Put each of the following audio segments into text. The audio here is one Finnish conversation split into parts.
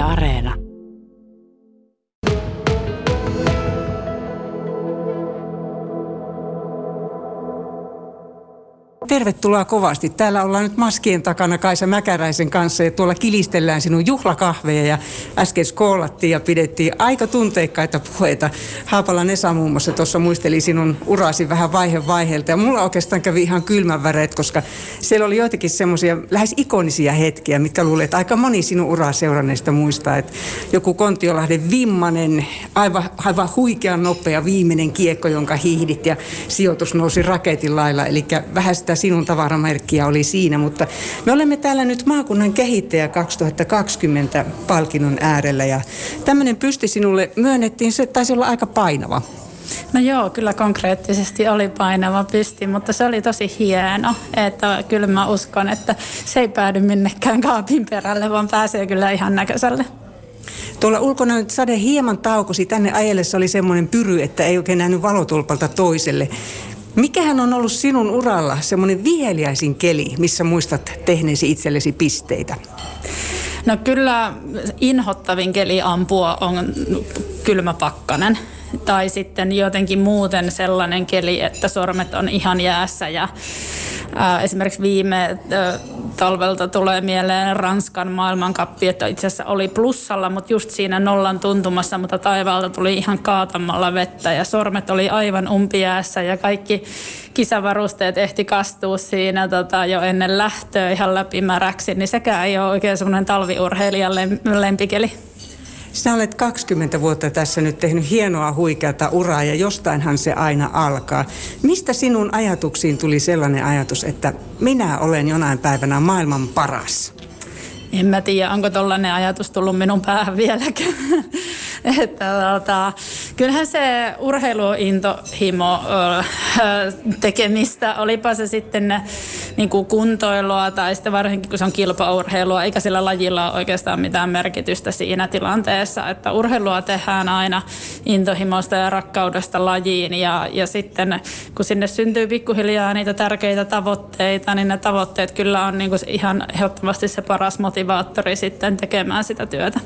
Yle Areena. Tervetuloa kovasti. Täällä ollaan nyt maskien takana Kaisa Mäkäräisen kanssa ja tuolla kilistellään sinun juhlakahveja ja äsken skoolattiin ja pidettiin aika tunteikkaita puheita. Haapala Nesa muun muassa tuossa muisteli sinun urasi vähän vaihe vaiheelta ja mulla oikeastaan kävi ihan kylmän väreet, koska siellä oli joitakin semmoisia lähes ikonisia hetkiä, mitkä luulee, että aika moni sinun uraa seuranneista muistaa, että joku Kontiolahden vimmanen, aivan, aivan huikean nopea viimeinen kiekko, jonka hiihdit ja sijoitus nousi raketin lailla, eli vähän sitä sinun tavaramerkkiä oli siinä, mutta me olemme täällä nyt maakunnan kehittäjä 2020 palkinnon äärellä ja tämmöinen pysti sinulle myönnettiin, se taisi olla aika painava. No joo, kyllä konkreettisesti oli painava pysti, mutta se oli tosi hieno. Että kyllä mä uskon, että se ei päädy minnekään kaapin perälle, vaan pääsee kyllä ihan näköiselle. Tuolla ulkona nyt sade hieman taukosi. Tänne ajellessa oli semmoinen pyry, että ei oikein nähnyt valotulpalta toiselle. Mikähän on ollut sinun uralla semmoinen viheliäisin keli, missä muistat tehneesi itsellesi pisteitä? No kyllä inhottavin keli ampua on kylmä pakkanen. Tai sitten jotenkin muuten sellainen keli, että sormet on ihan jäässä ja ää, esimerkiksi viime ää, talvelta tulee mieleen Ranskan maailmankappi, että itse asiassa oli plussalla, mutta just siinä nollan tuntumassa, mutta taivaalta tuli ihan kaatamalla vettä ja sormet oli aivan umpijäässä ja kaikki kisavarusteet ehti kastua siinä tota, jo ennen lähtöä ihan läpimäräksi, niin sekään ei ole oikein semmoinen talviurheilijan lempikeli. Sinä olet 20 vuotta tässä nyt tehnyt hienoa huikeata uraa ja jostainhan se aina alkaa. Mistä sinun ajatuksiin tuli sellainen ajatus, että minä olen jonain päivänä maailman paras? En mä tiedä, onko tollainen ajatus tullut minun päähän vieläkään. että, tota, kyllähän se urheiluintohimo tekemistä, olipa se sitten niin kuin kuntoilua tai sitten varsinkin kun se on kilpaurheilua, eikä sillä lajilla ole oikeastaan mitään merkitystä siinä tilanteessa, että urheilua tehdään aina intohimosta ja rakkaudesta lajiin ja, ja sitten kun sinne syntyy pikkuhiljaa niitä tärkeitä tavoitteita, niin ne tavoitteet kyllä on niin kuin ihan ehdottomasti se paras motivaattori sitten tekemään sitä työtä.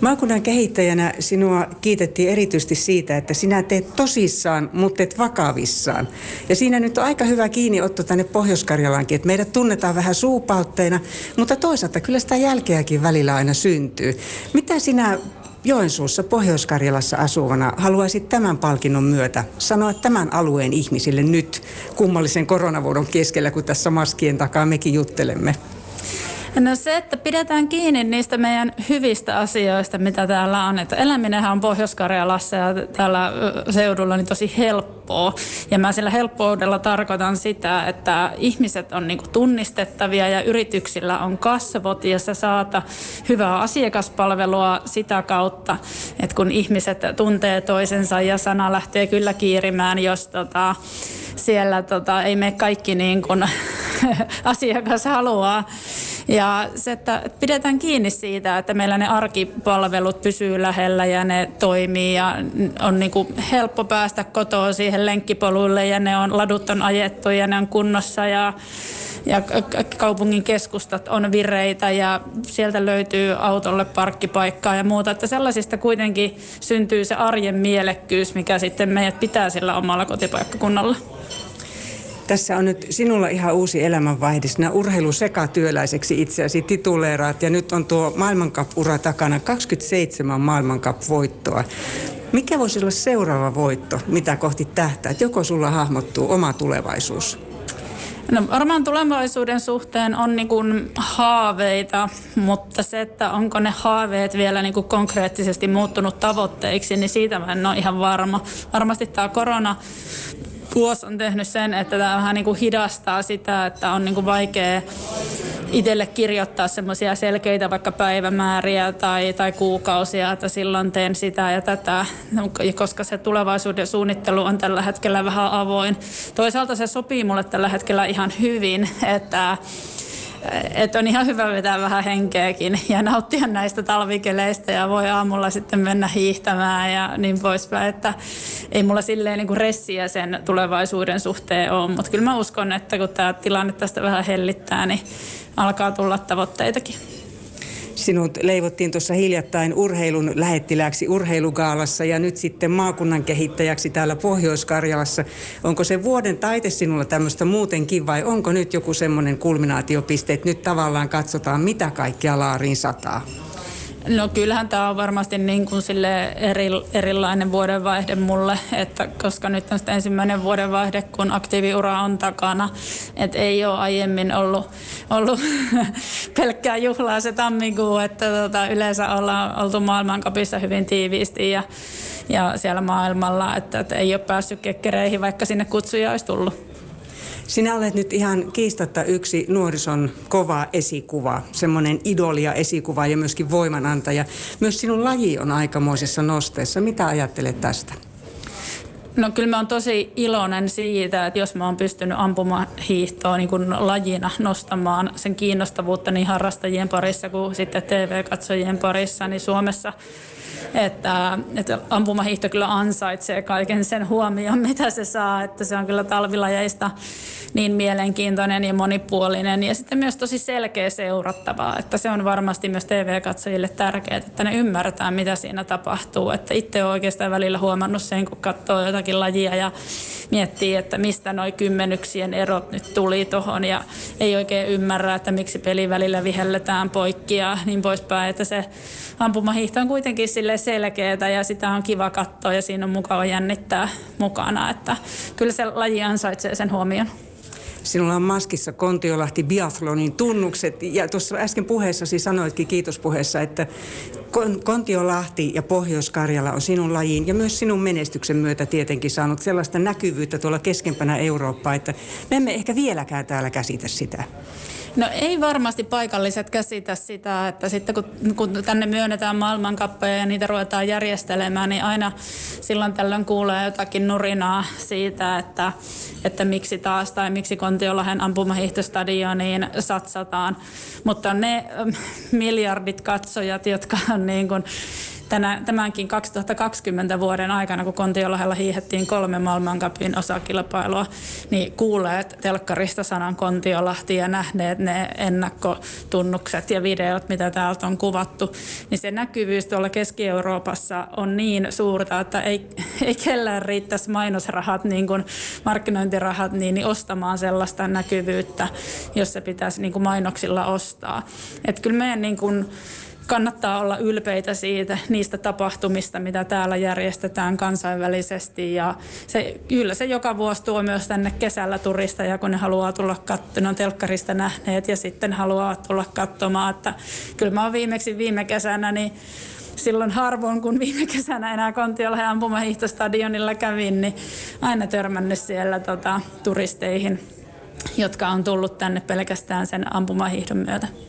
Maakunnan kehittäjänä sinua kiitettiin erityisesti siitä, että sinä teet tosissaan, mutta et vakavissaan. Ja siinä nyt on aika hyvä kiinniotto tänne Pohjois-Karjalaankin, että meidät tunnetaan vähän suupautteina, mutta toisaalta kyllä sitä jälkeäkin välillä aina syntyy. Mitä sinä Joensuussa Pohjois-Karjalassa asuvana haluaisit tämän palkinnon myötä sanoa tämän alueen ihmisille nyt kummallisen koronavuodon keskellä, kun tässä maskien takaa mekin juttelemme? No se, että pidetään kiinni niistä meidän hyvistä asioista, mitä täällä on. Että eläminenhän on Pohjois-Karjalassa ja täällä seudulla niin tosi helppoa. Ja mä sillä helppoudella tarkoitan sitä, että ihmiset on niinku tunnistettavia ja yrityksillä on kasvot ja sä saata hyvää asiakaspalvelua sitä kautta, että kun ihmiset tuntee toisensa ja sana lähtee kyllä kiirimään, jos tota, siellä tota, ei mene kaikki niin kuin asiakas haluaa. Ja se, että pidetään kiinni siitä, että meillä ne arkipalvelut pysyy lähellä ja ne toimii ja on niin kuin helppo päästä kotoa siihen lenkkipoluille ja ne on, ladut on ajettu ja ne on kunnossa ja ja kaupungin keskustat on vireitä ja sieltä löytyy autolle parkkipaikkaa ja muuta. Että sellaisista kuitenkin syntyy se arjen mielekkyys, mikä sitten meidät pitää sillä omalla kotipaikkakunnalla. Tässä on nyt sinulla ihan uusi elämänvaihde. Sinä urheilusekatyöläiseksi itseäsi tituleeraat ja nyt on tuo maailmankap-ura takana 27 maailmankap-voittoa. Mikä voisi olla seuraava voitto, mitä kohti tähtää? Joko sulla hahmottuu oma tulevaisuus? No varmaan tulevaisuuden suhteen on niin kuin haaveita, mutta se, että onko ne haaveet vielä niin kuin konkreettisesti muuttunut tavoitteiksi, niin siitä mä en ole ihan varma. Varmasti tämä korona vuosi on tehnyt sen, että tämä vähän niin kuin hidastaa sitä, että on niin kuin vaikea itselle kirjoittaa semmoisia selkeitä vaikka päivämääriä tai, tai kuukausia, että silloin teen sitä ja tätä, koska se tulevaisuuden suunnittelu on tällä hetkellä vähän avoin. Toisaalta se sopii mulle tällä hetkellä ihan hyvin, että että on ihan hyvä vetää vähän henkeäkin ja nauttia näistä talvikeleistä ja voi aamulla sitten mennä hiihtämään ja niin poispäin, että ei mulla silleen niin kuin ressiä sen tulevaisuuden suhteen ole, mutta kyllä mä uskon, että kun tämä tilanne tästä vähän hellittää, niin alkaa tulla tavoitteitakin. Sinut leivottiin tuossa hiljattain urheilun lähettilääksi urheilugaalassa ja nyt sitten maakunnan kehittäjäksi täällä Pohjois-Karjalassa. Onko se vuoden taite sinulla tämmöistä muutenkin vai onko nyt joku semmoinen kulminaatiopiste, että nyt tavallaan katsotaan mitä kaikkea laariin sataa? No kyllähän tämä on varmasti niin kuin sille eri, erilainen vuodenvaihde mulle, että koska nyt on ensimmäinen vuodenvaihde, kun aktiiviura on takana. että ei ole aiemmin ollut, ollut pelkkää juhlaa se tammikuu, että tota, yleensä ollaan oltu maailmankapissa hyvin tiiviisti ja, ja siellä maailmalla, että, että ei ole päässyt kekkereihin, vaikka sinne kutsuja olisi tullut. Sinä olet nyt ihan kiistatta yksi nuorison kova esikuva, semmoinen idolia esikuva ja myöskin voimanantaja. Myös sinun laji on aikamoisessa nosteessa. Mitä ajattelet tästä? No kyllä mä oon tosi iloinen siitä, että jos mä oon pystynyt ampumahiihtoa niin kuin lajina nostamaan sen kiinnostavuutta niin harrastajien parissa kuin sitten TV-katsojien parissa, niin Suomessa. Että, että ampumahiihto kyllä ansaitsee kaiken sen huomion, mitä se saa, että se on kyllä talvilajeista niin mielenkiintoinen ja monipuolinen ja sitten myös tosi selkeä seurattavaa, että se on varmasti myös TV-katsojille tärkeää, että ne ymmärtää, mitä siinä tapahtuu, että itse olen oikeastaan välillä huomannut sen, kun katsoo jotakin lajia ja miettii, että mistä noin kymmenyksien erot nyt tuli tuohon ja ei oikein ymmärrä, että miksi peli välillä vihelletään poikki ja niin poispäin, että se ampumahiihto on kuitenkin sille selkeää ja sitä on kiva katsoa ja siinä on mukava jännittää mukana, että kyllä se laji ansaitsee sen huomion. Sinulla on maskissa Kontiolahti biathlonin tunnukset ja tuossa äsken puheessasi sanoitkin kiitospuheessa, että Kontiolahti ja Pohjois-Karjala on sinun lajiin ja myös sinun menestyksen myötä tietenkin saanut sellaista näkyvyyttä tuolla keskempänä Eurooppaa, että me emme ehkä vieläkään täällä käsitä sitä. No ei varmasti paikalliset käsitä sitä, että sitten kun, kun tänne myönnetään maailmankappeja ja niitä ruvetaan järjestelemään, niin aina silloin tällöin kuulee jotakin nurinaa siitä, että, että miksi taas tai miksi Kontiolahen ampumahiihtostadioniin satsataan. Mutta ne miljardit katsojat, jotka on niin kuin tänä, tämänkin 2020 vuoden aikana, kun Kontiolahella hiihettiin kolme maailmankapin osakilpailua, niin kuulleet telkkarista sanan Kontiolahti ja nähneet ne ennakkotunnukset ja videot, mitä täältä on kuvattu, niin se näkyvyys tuolla Keski-Euroopassa on niin suurta, että ei, ei kellään riittäisi mainosrahat, niin kuin markkinointirahat, niin, niin ostamaan sellaista näkyvyyttä, jos se pitäisi niin kuin mainoksilla ostaa. Että kyllä meidän niin kuin, kannattaa olla ylpeitä siitä, niistä tapahtumista, mitä täällä järjestetään kansainvälisesti. Ja se, kyllä se joka vuosi tuo myös tänne kesällä turisteja, kun ne haluaa tulla katsomaan, on telkkarista nähneet ja sitten haluaa tulla katsomaan. Että kyllä mä oon viimeksi viime kesänä, niin silloin harvoin, kun viime kesänä enää Kontiolla ampumahiihtostadionilla kävin, niin aina törmännyt siellä tota, turisteihin, jotka on tullut tänne pelkästään sen ampumahiihdon myötä.